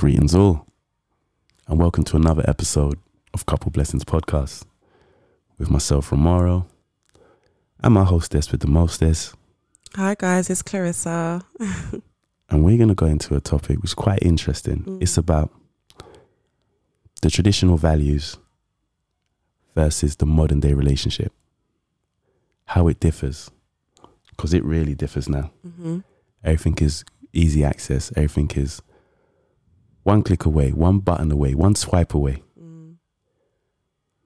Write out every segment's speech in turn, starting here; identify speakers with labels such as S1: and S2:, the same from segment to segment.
S1: Greetings all, and welcome to another episode of Couple Blessings Podcast with myself, Romaro, and my hostess with the mostess.
S2: Hi guys, it's Clarissa.
S1: And we're going to go into a topic which is quite interesting.
S2: Mm.
S1: It's about the traditional values versus the modern day relationship, how it differs, because it really differs now.
S2: hmm
S1: Everything is easy access, everything is one click away, one button away, one swipe away.
S2: Mm.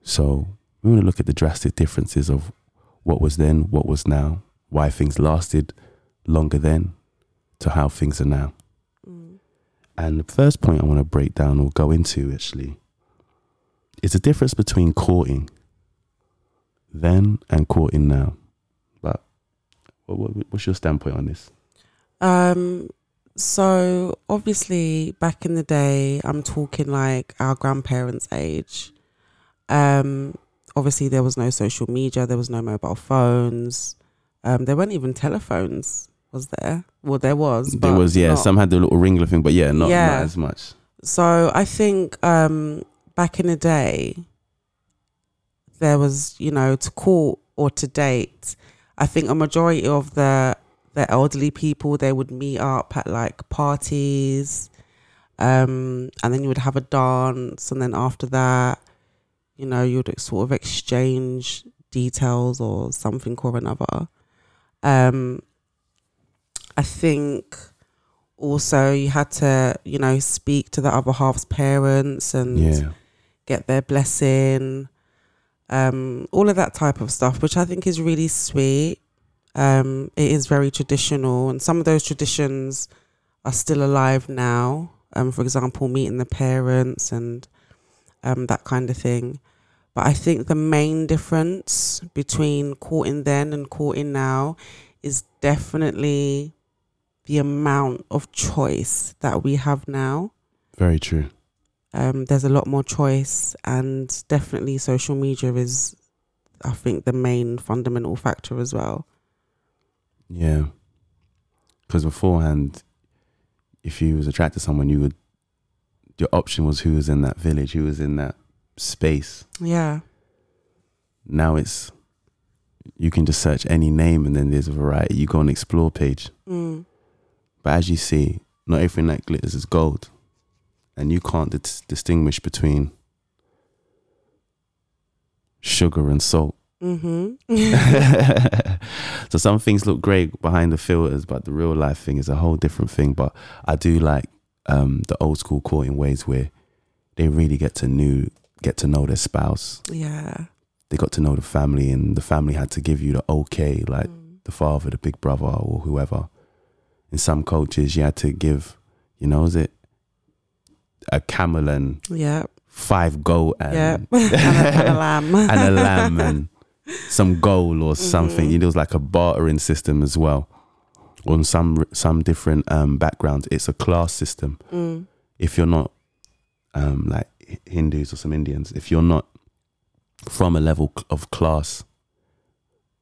S1: So we want to look at the drastic differences of what was then, what was now, why things lasted longer then to how things are now.
S2: Mm.
S1: And the first point I want to break down or go into actually is the difference between courting then and courting now. But what, what, what's your standpoint on this?
S2: Um, so obviously back in the day, I'm talking like our grandparents' age. Um, obviously there was no social media, there was no mobile phones. Um, there weren't even telephones, was there? Well, there was.
S1: there was, yeah,
S2: not-
S1: some had the little ringler thing, but yeah, not,
S2: Yeah.
S1: not as much.
S2: So I think um, back in the day, there was, you know, to court or to date. I think a majority of the the elderly people they would meet up at like parties, um, and then you would have a dance, and then after that, you know, you would sort of exchange details or something or another. Um, I think also you had to you know speak to the other half's parents and
S1: Yeah.
S2: get their blessing um all of that type of stuff which i think is really sweet um it is very traditional and some of those traditions are still alive now um for example meeting the parents and um that kind of thing but i think the main difference between courting then and courting now is definitely the amount of choice that we have now.
S1: Very true.
S2: Um, there's a lot more choice, and definitely social media is, I think, the main fundamental factor as well.
S1: Yeah. Because beforehand, if you was attracted to someone, you would, your option was who was in that village, who was in that space.
S2: Yeah,
S1: Now it's, you can just search any name and then there's a variety. You go on explore page.
S2: mm.
S1: But as you see, not everything that glitters is gold. And you can't dis- distinguish between sugar and salt.
S2: Hmm
S1: so some things look great behind the filters, but the real life thing is a whole different thing. But I do like um, the old school court in ways where they really get to know get to know their spouse.
S2: yeah,
S1: They got to know the family, and the family had to give you the okay, like
S2: Mm.
S1: the father, the big brother, or whoever. In some cultures, you had to give, you know, is it a camel and
S2: yeah,
S1: five goat and
S2: yeah, and, a, and a lamb,
S1: and a lamb and some goal or something.
S2: Mhm.
S1: It was like a bartering system as well. On some some different um, backgrounds, it's a class system.
S2: Mm.
S1: If you're not um, like Hindus or some Indians, if you're not from a level of class,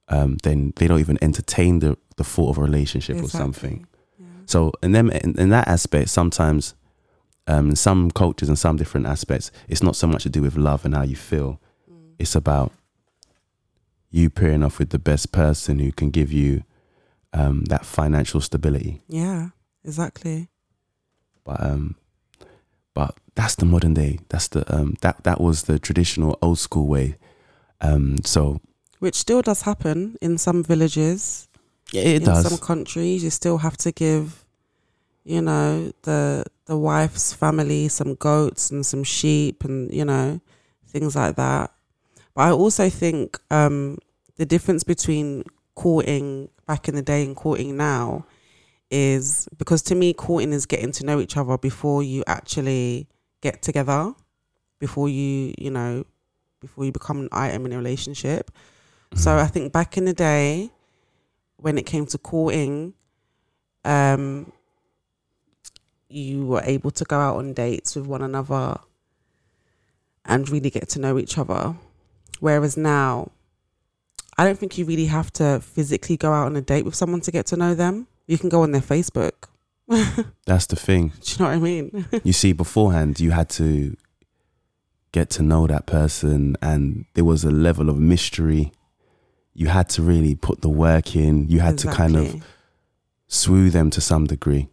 S1: um, then they don't even entertain the the thought of a relationship or something.
S2: Yeah.
S1: So in them in, in that aspect, sometimes um, in some cultures and some different aspects, it's not so much to do with love and how you feel.
S2: Mm.
S1: It's about you pairing off with the best person who can give you um, that financial stability.
S2: Yeah, exactly.
S1: But um, but that's the modern day. That's the um, that that was the traditional old school way. Um, so
S2: Which still does happen in some villages.
S1: yeah, it
S2: in
S1: does.
S2: some countries you still have to give you know the the wife's family some goats and some sheep and you know things like that but i also think um the difference between courting back in the day and courting now is because to me courting is getting to know each other before you actually get together before you you know before you become an item in a relationship so
S1: Mhm.
S2: I think back in the day, when it came to courting, um, you were able to go out on dates with one another and really get to know each other. Whereas now, I don't think you really have to physically go out on a date with someone to get to know them. You can go on their Facebook
S1: That's the thing.
S2: Do you know what I mean?
S1: You see, beforehand, you had to get to know that person, and there was a level of mystery. You had to really put the work in. You had to kind of
S2: Exactly.
S1: swoo them to some degree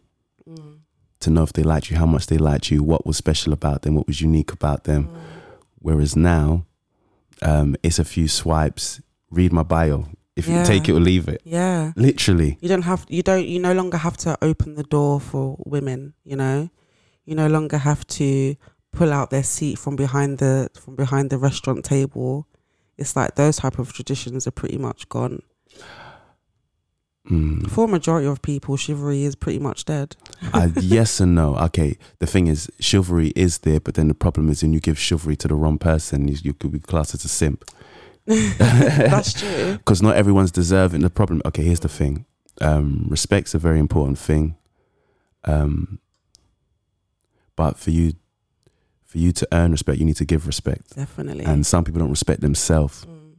S2: Mm.
S1: to know if they liked you, how much they liked you, what was special about them, what was unique about them.
S2: Mm.
S1: Whereas now, um, it's a few swipes. Read my bio. If
S2: Yeah.
S1: you take it or leave it,
S2: Yeah.
S1: literally.
S2: You don't have you don't you no longer have to open the door for women, you know? You no longer have to pull out their seat from behind the from behind the restaurant table. It's like those type of traditions are pretty much gone.
S1: Mm.
S2: For a majority of people, chivalry is pretty much dead.
S1: uh, yes and no. Okay, the thing is, chivalry is there, but then the problem is when you give chivalry to the wrong person, you, you could be classed as a simp.
S2: That's true.
S1: Because not everyone's deserving. The problem, okay, here's the thing um, respect's a very important thing. Um, but for you, for you to earn respect, you need to give respect.
S2: Definitely.
S1: And some people don't respect themselves.
S2: Mm,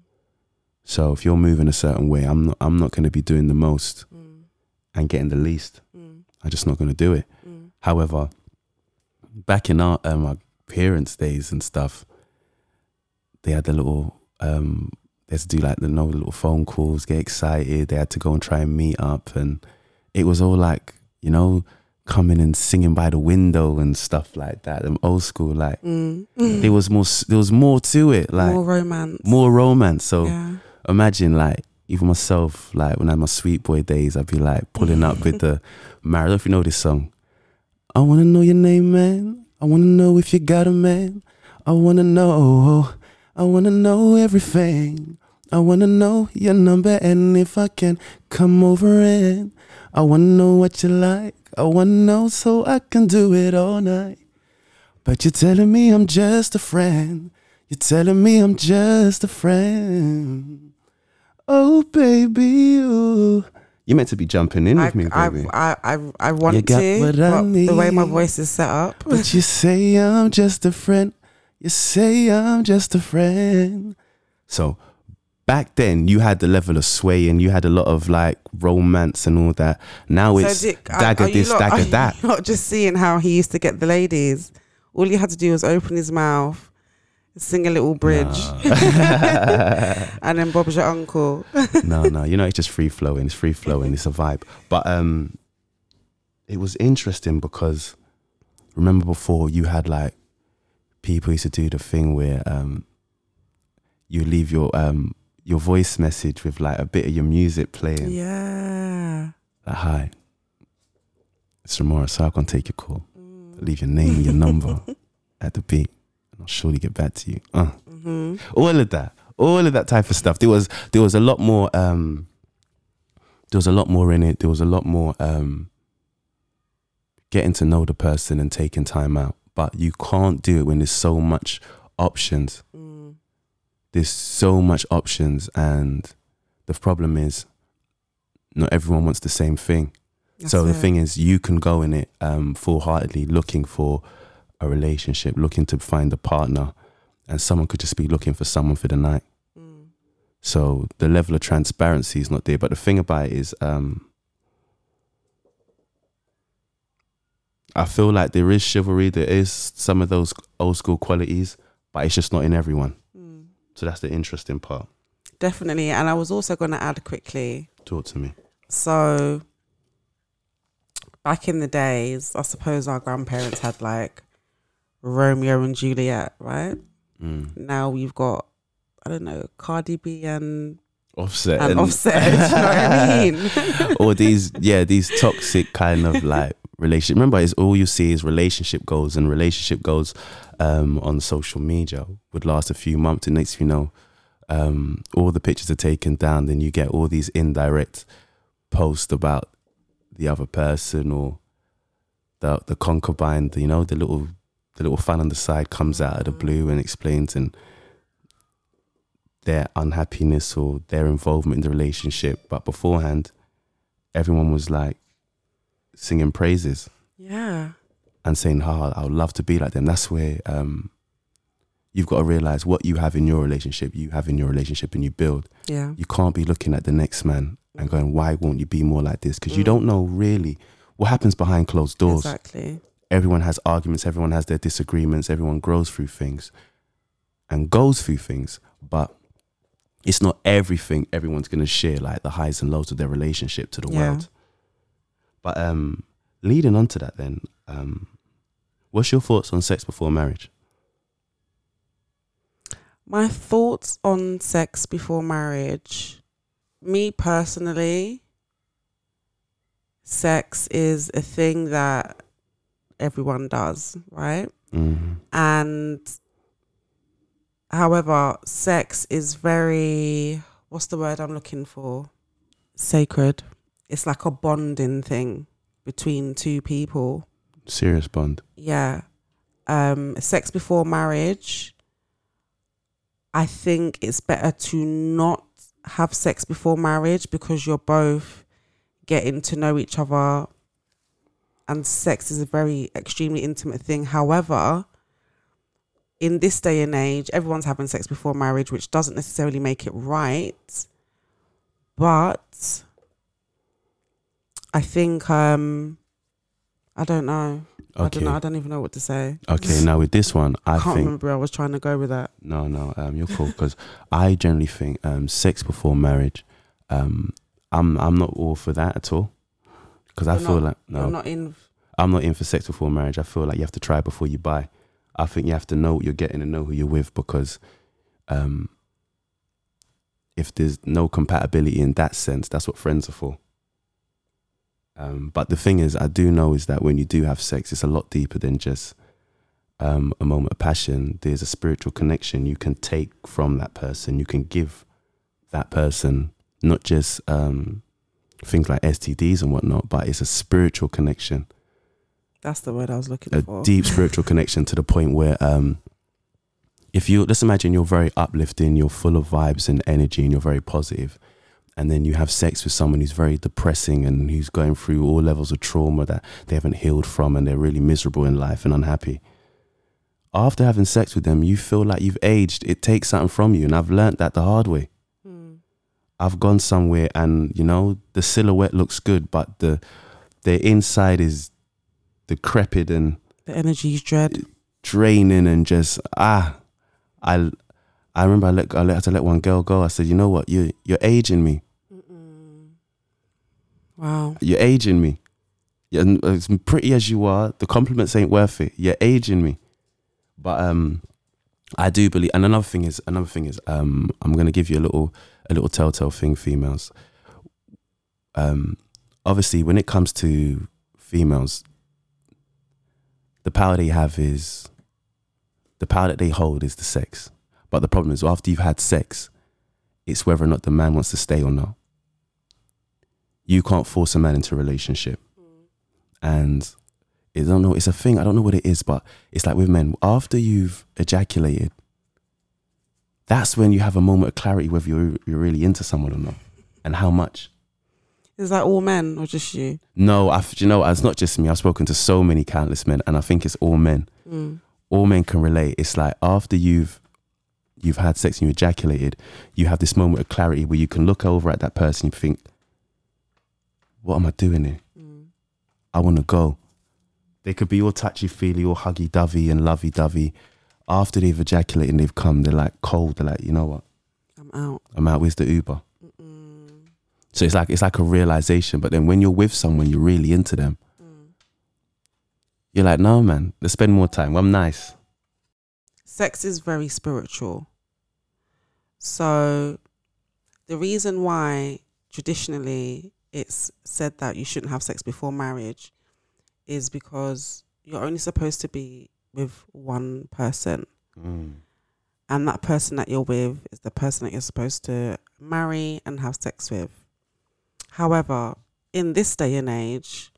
S1: So if you're moving a certain way, I'm not, I'm not going to be doing the most
S2: mm,
S1: and getting the least.
S2: mm,
S1: I'm just not going to do it.
S2: mm.
S1: However, back in our um, our parents' days and stuff, they had the little um, they had to do like the no little phone calls, get excited. They had to go and try and meet up, and it was all like you know coming and singing by the window and stuff like that. Them old school like
S2: Mm.
S1: there was more there was more to it, like
S2: More romance,
S1: more,
S2: romance.
S1: So
S2: yeah.
S1: imagine like even myself, like when I had my sweet boy days, I'd be like pulling up with the Mario. I don't know if you know this song. I wanna know your name, man. I wanna know if you got a man. I wanna know. I wanna know everything. I wanna know your number and if I can come over and I wanna know what you like. I wanna know so I can do it all night. But you're telling me I'm just a friend. You're telling me I'm just a friend. Oh, baby, ooh. You meant to be jumping in
S2: I,
S1: with me, baby.
S2: I, I, I want
S1: You got
S2: to,
S1: what I
S2: but the way my voice is set up.
S1: but you say I'm just a friend. You say I'm just a friend. So back then, you had the level of sway and you had a lot of like romance and all that. Now it's
S2: So, Dick, are-
S1: dagger this,
S2: lot-
S1: dagger that.
S2: Not just seeing how he used to get the ladies. All he had to do was open his mouth, sing a little bridge, and then Bob's your uncle.
S1: no, no, you know, it's just free flowing. It's free flowing. It's a vibe. But um, it was interesting because remember before you had like people used to do the thing where um, you leave your um your voice message with like a bit of your music playing.
S2: Yeah.
S1: Like, hi, it's Ramora, so I can take your call. Leave your name, your number at the beat, and I'll surely get back to you. Uh
S2: hmm
S1: all of that all of that type of stuff there was there was a lot more um there was a lot more in it there was a lot more um getting to know the person and taking time out but you can't do it when there's so much options
S2: Mm.
S1: there's so much options and the problem is not everyone wants the same thing so the thing is you can go in it um full-heartedly looking for a relationship looking to find a partner and someone could just be looking for someone for the night
S2: Mm.
S1: so the level of transparency is not there. But the thing about it is, um, I feel like there is chivalry, there is some of those old school qualities, but it's just not in everyone.
S2: Mm.
S1: So that's the interesting part.
S2: Definitely. And I was also going to add quickly.
S1: Talk to me.
S2: So, back in the days, I suppose our grandparents had like Romeo and Juliet, right?
S1: Mm.
S2: Now we've got, I don't know, Cardi B and,
S1: Offset
S2: and Offset. you know what I mean?
S1: or these, yeah, these toxic kind of like relationship. Remember, it's all you see is relationship goals, and relationship goals um, on social media would last a few months. And next, you know, um, all the pictures are taken down. Then you get all these indirect posts about the other person or the the concubine. The, you know, the little the little fan on the side comes out of the blue and explains and their unhappiness or their involvement in the relationship. But beforehand, everyone was like singing praises
S2: yeah.
S1: and saying, "Ha, I would love to be like them." That's where um, you've got to realize what you have in your relationship, you have in your relationship, and you build.
S2: Yeah.
S1: You can't be looking at the next man and going, "Why won't you be more like this?" Because you
S2: Mm.
S1: don't know really what happens behind closed doors.
S2: Exactly.
S1: Everyone has arguments, everyone has their disagreements, everyone grows through things and goes through things, but it's not everything everyone's going to share like the highs and lows of their relationship to the
S2: Yeah.
S1: world. But um leading on to that then, um what's your thoughts on sex before marriage?
S2: My thoughts on sex before marriage. Me personally, sex is a thing that everyone does, right?
S1: Mm.
S2: And however, sex is very what's the word I'm looking for? Sacred. It's like a bonding thing between two people.
S1: Serious bond.
S2: Yeah. Um sex before marriage. I think it's better to not have sex before marriage because you're both getting to know each other and sex is a very extremely intimate thing. However, in this day and age, everyone's having sex before marriage, which doesn't necessarily make it right. But I think um I don't know. I don't know. I don't even know what to say.
S1: Okay, now with this one, I
S2: I can't
S1: think
S2: remember I was trying to go with that.
S1: no, no, um, you're cool because I generally think um, sex before marriage. Um, I'm I'm not all for that at all because I feel
S2: not-
S1: like no,
S2: You're not in
S1: I'm not in for sex before marriage. I feel like you have to try before you buy. I think you have to know what you're getting and know who you're with because um, if there's no compatibility in that sense, that's what friends are for. Um, but the thing is, I do know is that when you do have sex, it's a lot deeper than just um, a moment of passion. There's a spiritual connection you can take from that person. You can give that person not just um, things like STDs and whatnot, but it's a spiritual connection
S2: that's the word I was looking
S1: a
S2: for.
S1: A deep spiritual connection to the point where um if you let's imagine you're very uplifting you're full of vibes and energy and you're very positive and then you have sex with someone who's very depressing and who's going through all levels of trauma that they haven't healed from and they're really miserable in life and unhappy after having sex with them you feel like you've aged it takes something from you and i've learnt that the hard way
S2: Hmm.
S1: I've gone somewhere and you know the silhouette looks good, but the the inside is decrepit and
S2: The energy's dread.
S1: draining and just ah, I I remember I let I let- had to let one girl go. I said, you know what, you you're aging me.
S2: Wow.
S1: You're aging me. You're as pretty as you are. The compliments ain't worth it. You're aging me. But um, I do believe. And another thing is, another thing is, um, I'm gonna give you a little a little telltale thing, females. Um, obviously, when it comes to females, the power they have is the power that they hold is the sex. But the problem is, after you've had sex, it's whether or not the man wants to stay or not. You can't force a man into a relationship. And I don't know, it's a thing, I don't know what it is, but it's like with men, after you've ejaculated, that's when you have a moment of clarity whether you're, you're really into someone or not and how much.
S2: Is that all men or just you?
S1: No, I, you know, it's not just me. I've spoken to so many countless men, and I think it's all men.
S2: Mm.
S1: all men can relate. It's like after you've you've had sex and you ejaculated, you have this moment of clarity where you can look over at that person and think, "What am I doing here?
S2: Mm.
S1: I want to go." They could be all touchy feely, all huggy dovey and lovey dovey. After they've ejaculated and they've come, they're like cold. They're like, you know what?
S2: I'm out.
S1: I'm out. Where's the Uber?
S2: Mm-mm.
S1: So it's like it's like a realization. But then when you're with someone, you're really into them.
S2: Mm.
S1: You're like, no, man. Let's spend more time. I'm nice.
S2: Sex is very spiritual. So, the reason why traditionally it's said that you shouldn't have sex before marriage is because you're only supposed to be with one person. Mm. and that person that you're with is the person that you're supposed to marry and have sex with. However, in this day and age,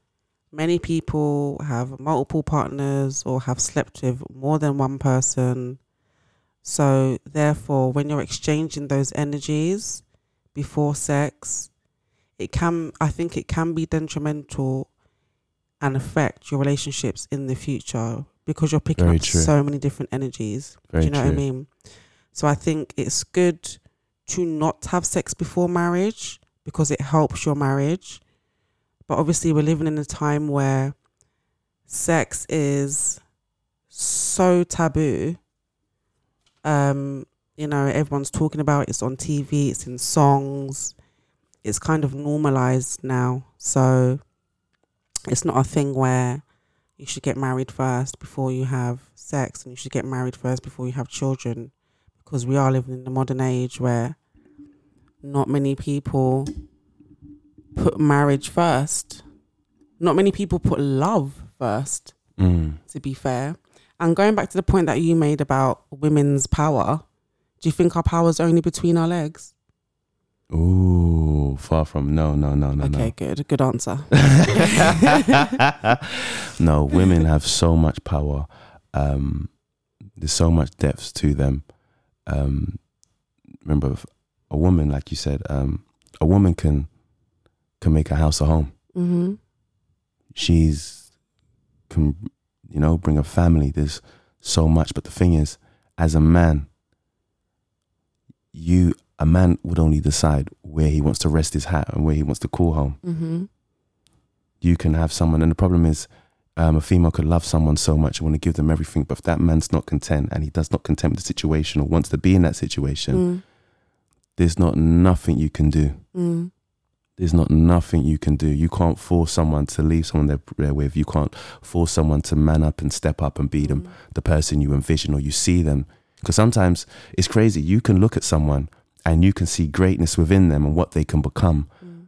S2: many people have multiple partners or have slept with more than one person. So, therefore, when you're exchanging those energies before sex, it can, I think, it can be detrimental and affect your relationships in the future because you're picking
S1: Very
S2: up
S1: true.
S2: so many different energies.
S1: Very
S2: Do you know
S1: true.
S2: what I mean? So I think it's good to not have sex before marriage because it helps your marriage. But obviously, we're living in a time where sex is so taboo. Um, you know, everyone's talking about it, it's on TV, it's in songs, it's kind of normalized now. So it's not a thing where you should get married first before you have sex and you should get married first before you have children because we are living in the modern age where not many people put marriage first. Not many people put love first,
S1: Mm.
S2: to be fair. And going back to the point that you made about women's power, do you think our power is only between our legs?
S1: Ooh, far from no, no, no, no,
S2: okay, good. Good answer.
S1: no. no, women have so much power. Um, there's so much depth to them. Um, remember, a woman, like you said, um, a woman can can make a house a home.
S2: hmm
S1: She's can you know bring a family. There's so much, but the thing is, as a man, you a man would only decide where he wants to rest his hat and where he wants to call home.
S2: hmm
S1: you can have someone, and the problem is, um, a female could love someone so much and want to give them everything, but if that man's not content and he does not content with the situation or wants to be in that situation,
S2: Mm.
S1: there's not nothing you can do.
S2: Mm.
S1: There's not nothing you can do. You can't force someone to leave someone they're, they're with. You can't force someone to man up and step up and be them,
S2: Mm.
S1: the person you envision or you see them. Because sometimes it's crazy. You can look at someone and you can see greatness within them and what they can become.
S2: Mm.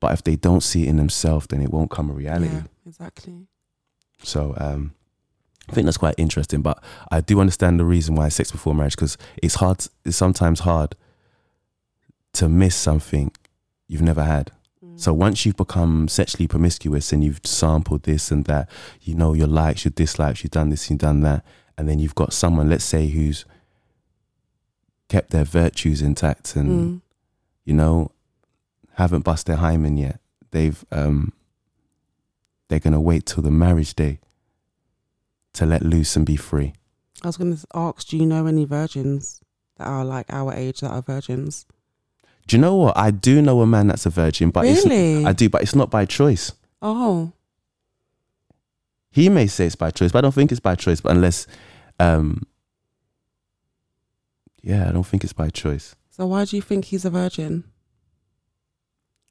S1: But if they don't see it in themselves, then it won't come a reality.
S2: Yeah, exactly.
S1: So um, I think that's quite interesting. But I do understand the reason why sex before marriage because it's hard. It's sometimes hard to miss something you've never had.
S2: Mm.
S1: So once you've become sexually promiscuous and you've sampled this and that, you know your likes, your dislikes, you've done this, you've done that, and then you've got someone, let's say, who's kept their virtues intact and
S2: Mm.
S1: you know haven't bust their hymen yet. They've um, they're gonna wait till the marriage day to let loose and be free.
S2: I was going to ask, do you know any virgins that are like our age that are virgins?
S1: Do you know what? I do know a man that's a virgin, but
S2: really?
S1: it's, I do, but it's not by choice.
S2: oh,
S1: He may say it's by choice, but I don't think it's by choice. But unless, um, yeah, I don't think it's by choice
S2: so why do you think he's a virgin?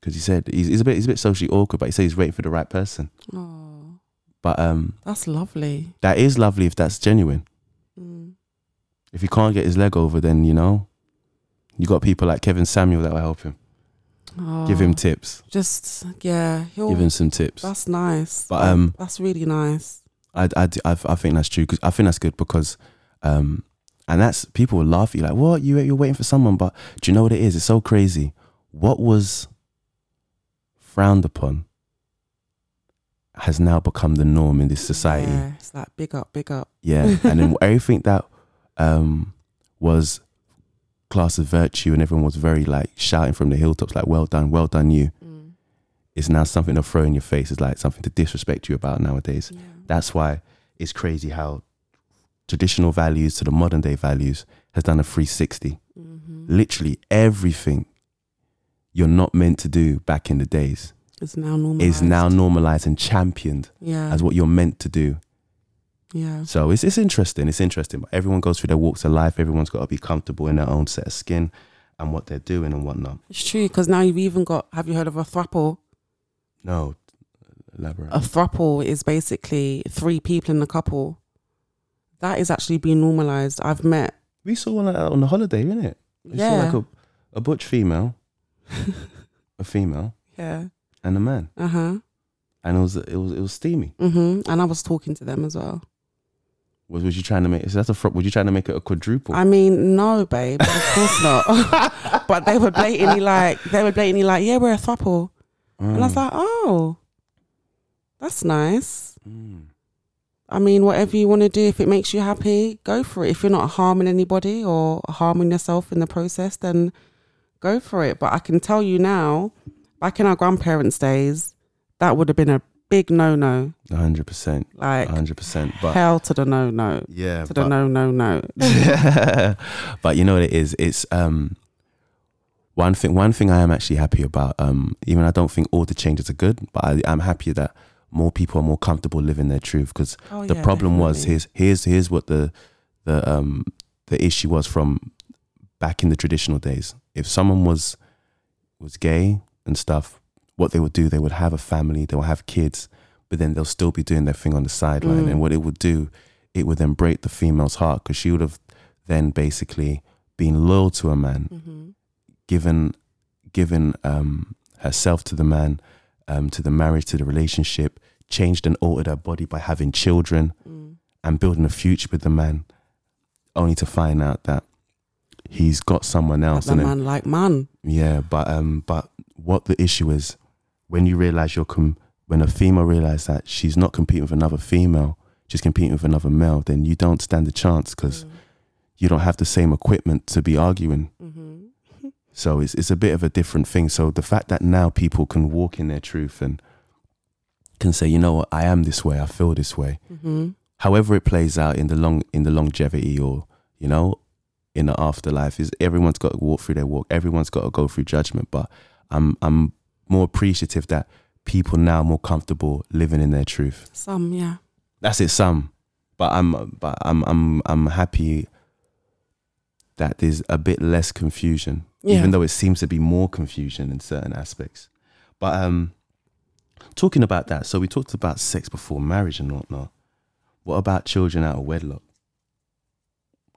S1: because he said he's, he's a bit he's a bit socially awkward, but he said he's waiting for the right person.
S2: Oh,
S1: But um,
S2: that's lovely.
S1: that is lovely if that's genuine.
S2: Mm.
S1: If he can't get his leg over, then you know, you got people like Kevin Samuel that will help him, give him
S2: Oh,
S1: tips,
S2: just yeah. He'll,
S1: give him some tips.
S2: that's nice.
S1: But, um,
S2: that's really nice.
S1: I, I, I, I think that's true because I think that's good because, um, and that's people will laugh at you like, what you you're waiting for someone, but do you know what it is? It's so crazy. What was frowned upon has now become the norm in this society.
S2: Yeah, it's like big up, big up.
S1: Yeah, and then everything that um, was class of virtue and everyone was very like shouting from the hilltops, like "Well done, well done, you."
S2: Mm.
S1: Is now something to throw in your face. It's like something to disrespect you about nowadays.
S2: Yeah.
S1: That's why it's crazy how traditional values to the modern day values has done a 360.
S2: hmm
S1: Literally everything you're not meant to do back in the days
S2: It's now normal.
S1: is now normalized and championed
S2: yeah,
S1: as what you're meant to do.
S2: Yeah.
S1: So it's it's interesting. It's interesting. But everyone goes through their walks of life. Everyone's got to be comfortable in their own set of skin and what they're doing and whatnot.
S2: It's true because now you've even got. Have you heard of a throuple?
S1: No, elaborate.
S2: A throuple is basically three people in a couple. That is actually being normalized. I've met.
S1: we saw one like that on the holiday, didn't it? We saw
S2: Yeah,
S1: like a, a butch female, a female,
S2: yeah.
S1: and a man,
S2: Uh huh.
S1: and it was it was it was steamy.
S2: Mhm. And I was talking to them as well.
S1: Was was you trying to make? So that's a was you trying to make it a quadruple?
S2: I mean, no, babe. Of course not. but they were blatantly like, they were blatantly like, yeah, we're a throuple. And I was
S1: Mm.
S2: like, oh, that's nice.
S1: Mm.
S2: I mean, whatever you want to do, if it makes you happy, go for it. If you're not harming anybody or harming yourself in the process, then go for it. But I can tell you now, back in our grandparents' days, that would have been a big no no.
S1: Hundred percent,
S2: Like,
S1: hundred percent. But
S2: hell to the no no.
S1: yeah,
S2: To the
S1: but-
S2: no no no.
S1: but you know what it is? It's um one thing one thing I am actually happy about, um, even I don't think all the changes are good, but I, I'm happy that more people are more comfortable living their truth because
S2: Oh,
S1: the
S2: yeah,
S1: problem was here's here's here's what the the um the issue was from back in the traditional days. If someone was was gay and stuff, what they would do, they would have a family, they will have kids, but then they'll still be doing their thing on the sideline.
S2: Mm.
S1: And what it would do, it would then break the female's heart because she would have then basically been loyal to a man,
S2: Mhm.
S1: given given um, herself to the man, um, to the marriage, to the relationship, changed and altered her body by having children
S2: Mm.
S1: and building a future with the man, only to find out that he's got someone else.
S2: the
S1: And then,
S2: man like man.
S1: yeah, but um, but what the issue is when you realize you're com- when a female realizes that she's not competing with another female, she's competing with another male, then you don't stand a chance because you don't have the same equipment to be arguing.
S2: Mm-hmm.
S1: So it's it's a bit of a different thing. So the fact that now people can walk in their truth and can say, you know what, I am this way, I feel this way.
S2: Mm-hmm.
S1: However it plays out in the long in the longevity or, you know, in the afterlife is everyone's got to walk through their walk. Everyone's got to go through judgment. But I'm I'm more appreciative that people now are more comfortable living in their truth.
S2: Some, yeah.
S1: That's it, some. But I'm but I'm I'm I'm happy that there's a bit less confusion
S2: Yeah.
S1: even though it seems to be more confusion in certain aspects. But um, talking about that, so we talked about sex before marriage and whatnot. What about children out of wedlock?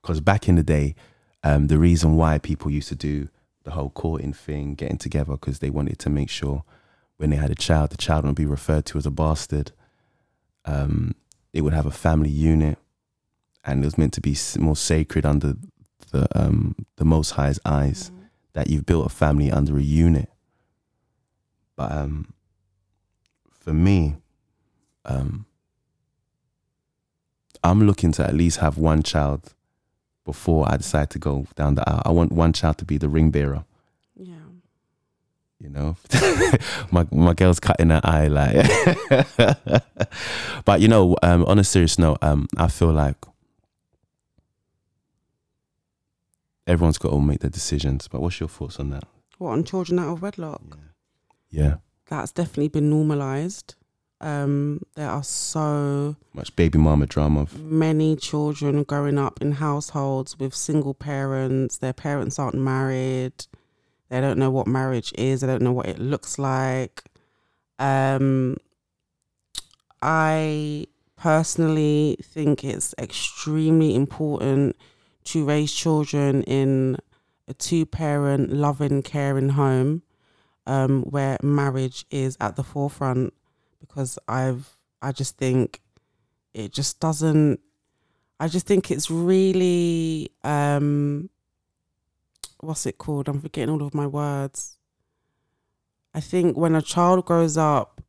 S1: Because back in the day, um, the reason why people used to do the whole courting thing, getting together, because they wanted to make sure when they had a child, the child wouldn't be referred to as a bastard. Um, it would have a family unit, and it was meant to be more sacred under the um, the Most High's eyes that you've built a family under a unit. But um, for me, um, I'm looking to at least have one child before I decide to go down the aisle. I want one child to be the ring bearer.
S2: Yeah.
S1: You know, my my girl's cutting her eye like. but you know, um, on a serious note, um, I feel like everyone's got to make their decisions. But what's your thoughts on that?
S2: What on children out of wedlock?
S1: Yeah,
S2: That's definitely been normalized. Um, there are so
S1: much baby mama drama.
S2: many children growing up in households with single parents. Their parents aren't married. They don't know what marriage is. They don't know what it looks like. Um, I personally think it's extremely important to raise children in a two parent, loving, caring home um, where marriage is at the forefront because I've, I just think it just doesn't, I just think it's really, um, what's it called? I'm forgetting all of my words. I think when a child grows up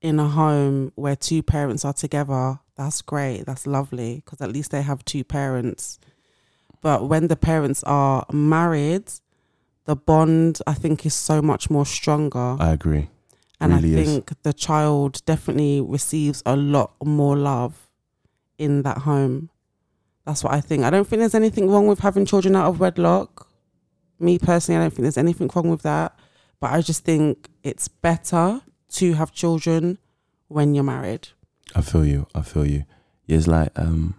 S2: in a home where two parents are together, that's great. That's lovely because at least they have two parents. But when the parents are married, the bond I think is so much more stronger.
S1: I agree.
S2: And
S1: really
S2: I
S1: is.
S2: think the child definitely receives a lot more love in that home. That's what I think. I don't think there's anything wrong with having children out of wedlock. Me personally, I don't think there's anything wrong with that. But I just think it's better to have children when you're married.
S1: I feel you. I feel you. It's like um,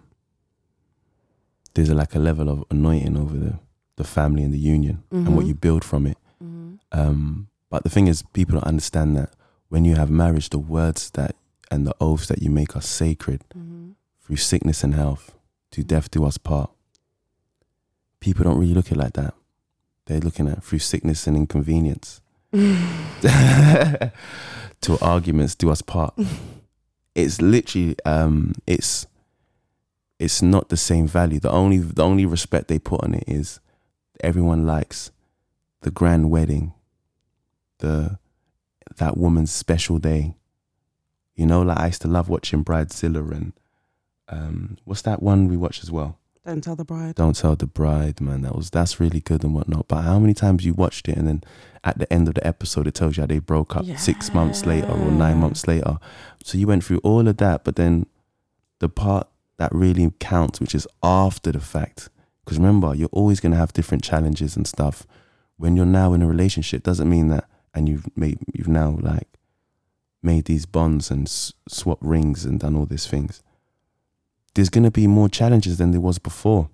S1: there's a, like a level of anointing over the the family and the union and what
S2: Mhm.
S1: you build from it. Um, but the thing is, people don't understand that when you have marriage, the words that and the oaths that you make are sacred through sickness and health, to death do us part. People don't really look at it like that. They're looking at through sickness and inconvenience. to arguments do us part. It's literally um it's it's not the same value. The only the only respect they put on it is everyone likes the grand wedding, the that woman's special day. You know, like I used to love watching Bridezilla and um what's that one we watch as well?
S2: Don't tell the bride.
S1: Don't tell the bride, man. That was that's really good and whatnot. But how many times you watched it and then at the end of the episode it tells you how they broke up six months later or nine months later. So you went through all of that, but then the part that really counts, which is after the fact, because remember you're always gonna have different challenges and stuff when you're now in a relationship, doesn't mean that, and you've made, you've now like made these bonds and s- swapped rings and done all these things. There's gonna be more challenges than there was before,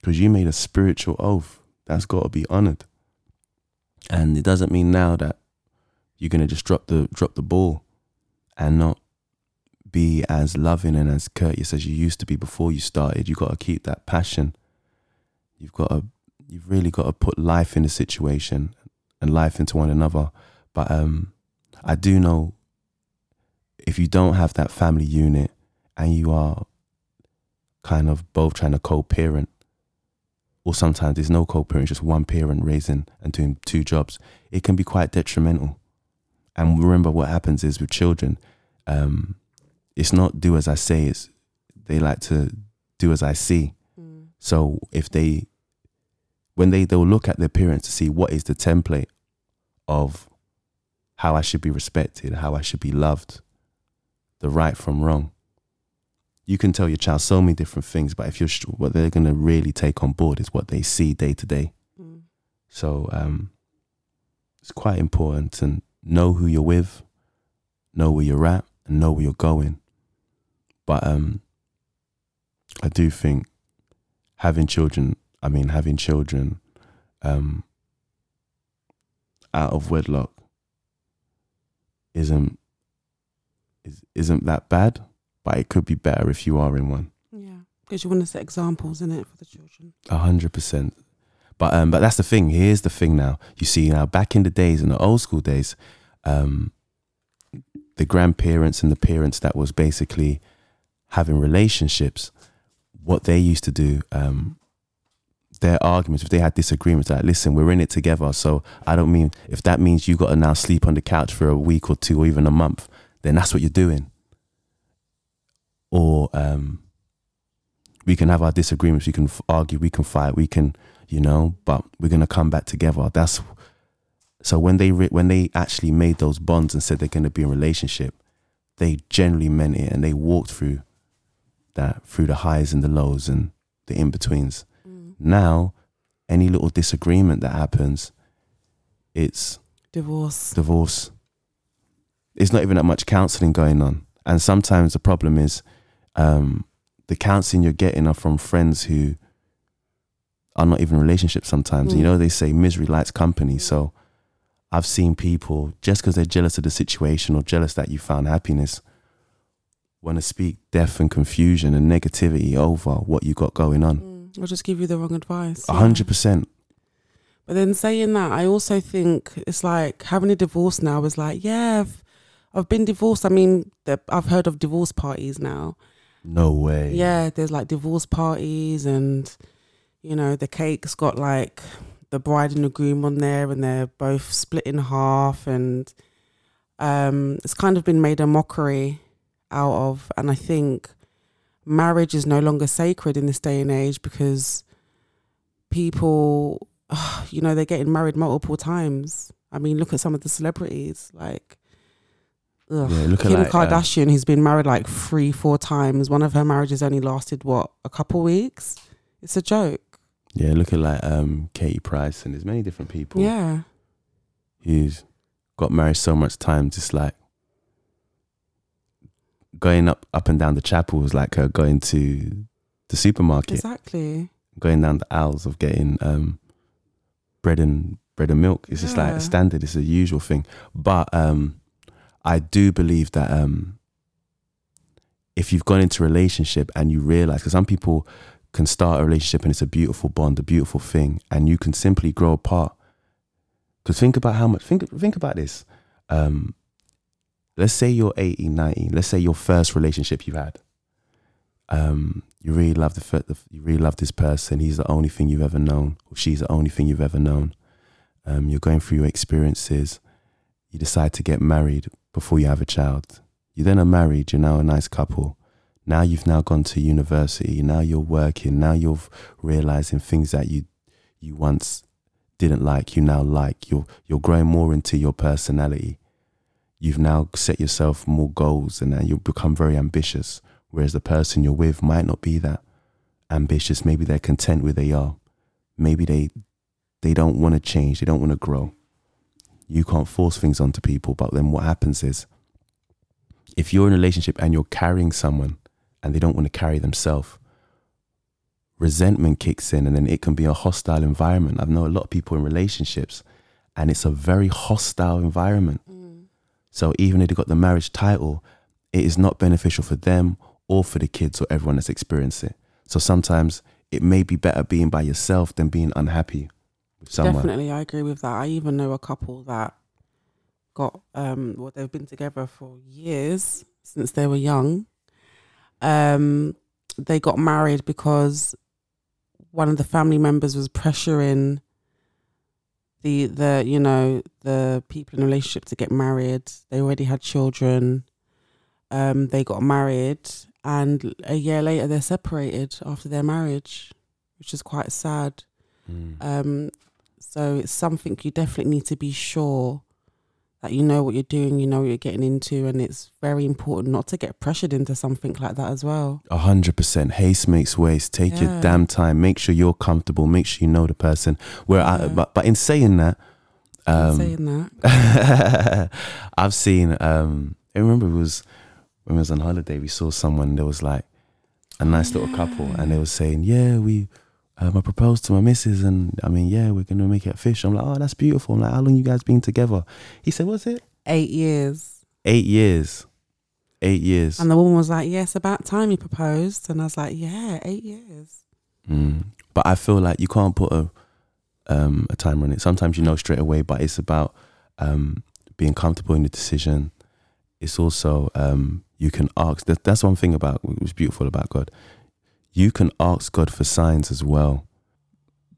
S1: because you made a spiritual oath that's got to be honored, and it doesn't mean now that you're gonna just drop the drop the ball and not be as loving and as courteous as you used to be before you started. you've got to keep that passion. You've got to, you've really got to put life in the situation and life into one another. But um, I do know if you don't have that family unit and you are kind of both trying to co-parent, or sometimes there's no co-parent, just one parent raising and doing two jobs, it can be quite detrimental. And remember, what happens is with children, um, it's not do as I say, it's they like to do as I see.
S2: Mm.
S1: So if they, when they they'll look at their parents to see what is the template of how I should be respected, how I should be loved, the right from wrong. You can tell your child so many different things, but if you're what they're gonna really take on board is what they see day to day.
S2: Mm.
S1: So um, it's quite important to know who you're with, know where you're at, and know where you're going. But um, I do think having children, I mean, having children um, out of wedlock isn't is, isn't that bad, but it could be better if you are in one.
S2: Yeah, because you want to set examples in it for the children.
S1: A hundred percent. But um, but that's the thing. Here's the thing. Now you see, now back in the days, in the old school days, um, the grandparents and the parents that was basically having relationships. What they used to do, um, their arguments, if they had disagreements, like, listen, we're in it together. So I don't mean if that means you got to now sleep on the couch for a week or two or even a month, then that's what you're doing. Or um, we can have our disagreements, we can argue, we can fight, we can, you know, but we're gonna come back together. That's so when they re- when they actually made those bonds and said they're gonna be in relationship, they generally meant it and they walked through that through the highs and the lows and the in betweens.
S2: Mm.
S1: Now, any little disagreement that happens, it's
S2: Divorce.
S1: divorce. It's not even that much counseling going on. And sometimes the problem is um, the counseling you're getting are from friends who are not even in relationships sometimes. You
S2: Mm.
S1: know, they say misery likes company. So I've seen people, just because they're jealous of the situation or jealous that you found happiness, want to speak death and confusion and negativity over what you got going on.
S2: Mm. Or just give you the wrong advice.
S1: A hundred percent.
S2: But then saying that, I also think it's like having a divorce now is like, yeah, I've, I've been divorced. I mean, I've heard of divorce parties now.
S1: No way.
S2: Yeah, there's like divorce parties, and you know, the cake's got like the bride and the groom on there, and they're both split in half, and um, it's kind of been made a mockery out of. And I think marriage is no longer sacred in this day and age because people, you know, they're getting married multiple times. I mean, look at some of the celebrities like. Ugh.
S1: Yeah, look at
S2: Kim
S1: like, uh,
S2: Kardashian, who's been married like three, four times. One of her marriages only lasted what a couple weeks. It's a joke.
S1: Yeah, look at like um, Katie Price and there's many different people.
S2: Yeah,
S1: who's got married so much times, it's like going up up and down the chapel is like her going to the supermarket,
S2: exactly.
S1: going down the aisles of getting um, bread and bread and milk. It's just like a standard. It's a usual thing. But um, I do believe that um, if you've gone into a relationship and you realize, because some people can start a relationship and it's a beautiful bond, a beautiful thing, and you can simply grow apart. Because think about how much, think, think about this. Um, let's say you're 18, 19, let's say your first relationship you had. Um, you really love the, the you really love this person. He's the only thing you've ever known, or she's the only thing you've ever known. Um, you're going through your experiences. You decide to get married before you have a child. You then are married. You're now a nice couple. Now you've now gone to university. Now you're working. Now you're realizing things that you you once didn't like. You now like. You're you're growing more into your personality. You've now set yourself more goals, and you've become very ambitious. Whereas the person you're with might not be that ambitious. Maybe they're content where they are. Maybe they they don't want to change, they don't want to grow. You can't force things onto people, but then what happens is if you're in a relationship and you're carrying someone and they don't want to carry themselves, resentment kicks in and then it can be a hostile environment. I've known a lot of people in relationships and it's a very hostile environment. So even if they got the marriage title, it is not beneficial for them or for the kids or everyone that's experienced it. So sometimes it may be better being by yourself than being unhappy with someone.
S2: Definitely, I agree with that. I even know a couple that got um well they've been together for years since they were young. Um they got married because one of the family members was pressuring the the you know the people in relationship to get married. They already had children. Um they got married and a year later they're separated after their marriage, which is quite sad.
S1: Mm.
S2: Um, so it's something you definitely need to be sure that you know what you're doing, you know what you're getting into, and it's very important not to get pressured into something like that as well.
S1: A hundred percent. Haste makes waste. Take your damn time. Make sure you're comfortable. Make sure you know the person. Where I, but but in saying that, um,
S2: saying that,
S1: I've seen. Um, I remember it was when we was on holiday. We saw someone. There was like a nice little couple, and they were saying, "Yeah, we." Um, I proposed to my missus, and I mean, yeah, we're gonna make it fish. I'm like, oh, that's beautiful. I'm like, how long you guys been together? He said, what's it?
S2: eight years,
S1: Eight years. Eight years.
S2: and the woman was like, "Yes, about time you proposed," and I was like, "Yeah, eight years."
S1: Mm. But I feel like you can't put a um, a timer on it. Sometimes you know straight away, but it's about um, being comfortable in the decision. It's also um, you can ask. That, that's one thing about what was beautiful about God. You can ask God for signs as well.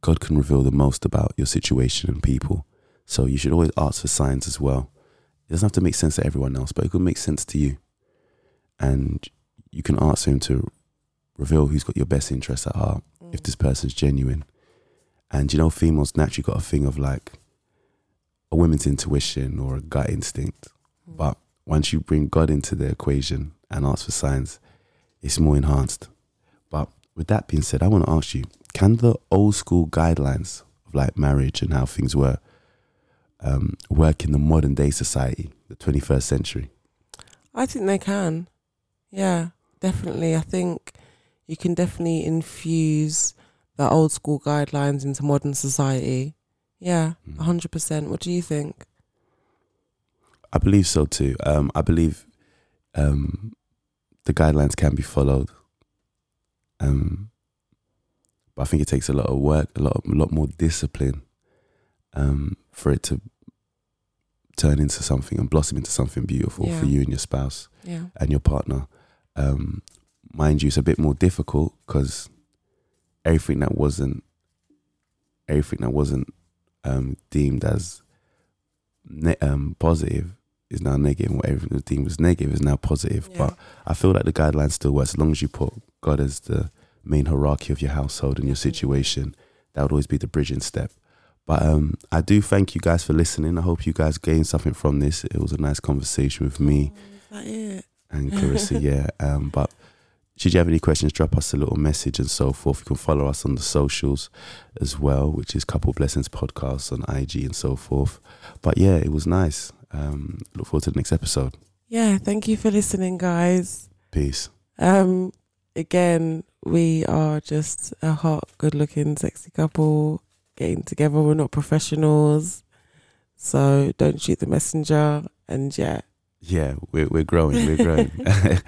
S1: God can reveal the most about your situation and people. So you should always ask for signs as well. It doesn't have to make sense to everyone else, but it could make sense to you. And you can ask Him to reveal who's got your best interests at heart if mm. this person's genuine. And you know, females naturally got a thing of like a woman's intuition or a gut instinct. Mm. But once you bring God into the equation and ask for signs, it's more enhanced. With that being said, I want to ask you can the old school guidelines of like marriage and how things were um, work in the modern day society, the 21st century?
S3: I think they can. Yeah, definitely. I think you can definitely infuse the old school guidelines into modern society. Yeah,
S1: Mm.
S3: hundred percent. What do you think?
S1: I believe so too. Um, I believe um, the guidelines can be followed. Um, but I think it takes a lot of work, a lot, a lot more discipline, um, for it to turn into something and blossom into something beautiful for you and your spouse
S3: Yeah,
S1: and your partner. Um, mind you, it's a bit more difficult because everything that wasn't everything that wasn't um, deemed as ne- um, positive is now negative. What everything was deemed as negative is now positive.
S3: Yeah.
S1: But I feel like the guidelines still work as long as you put God as the main hierarchy of your household and your situation. That would always be the bridging step. But um, I do thank you guys for listening. I hope you guys gained something from this. It was a nice conversation with me
S3: Is that it?
S1: and Clarissa, yeah. Um, but should you have any questions, drop us a little message and so forth. You can follow us on the socials as well, which is Couple Blessings Podcast on IG and so forth. But yeah, it was nice. Um, look forward to the next episode.
S3: Yeah, thank you for listening, guys.
S1: Peace.
S3: Um, again, we are just a hot, good-looking, sexy couple getting together. We're not professionals, so don't shoot the messenger. And yeah,
S1: Yeah, we're, we're growing. We're growing.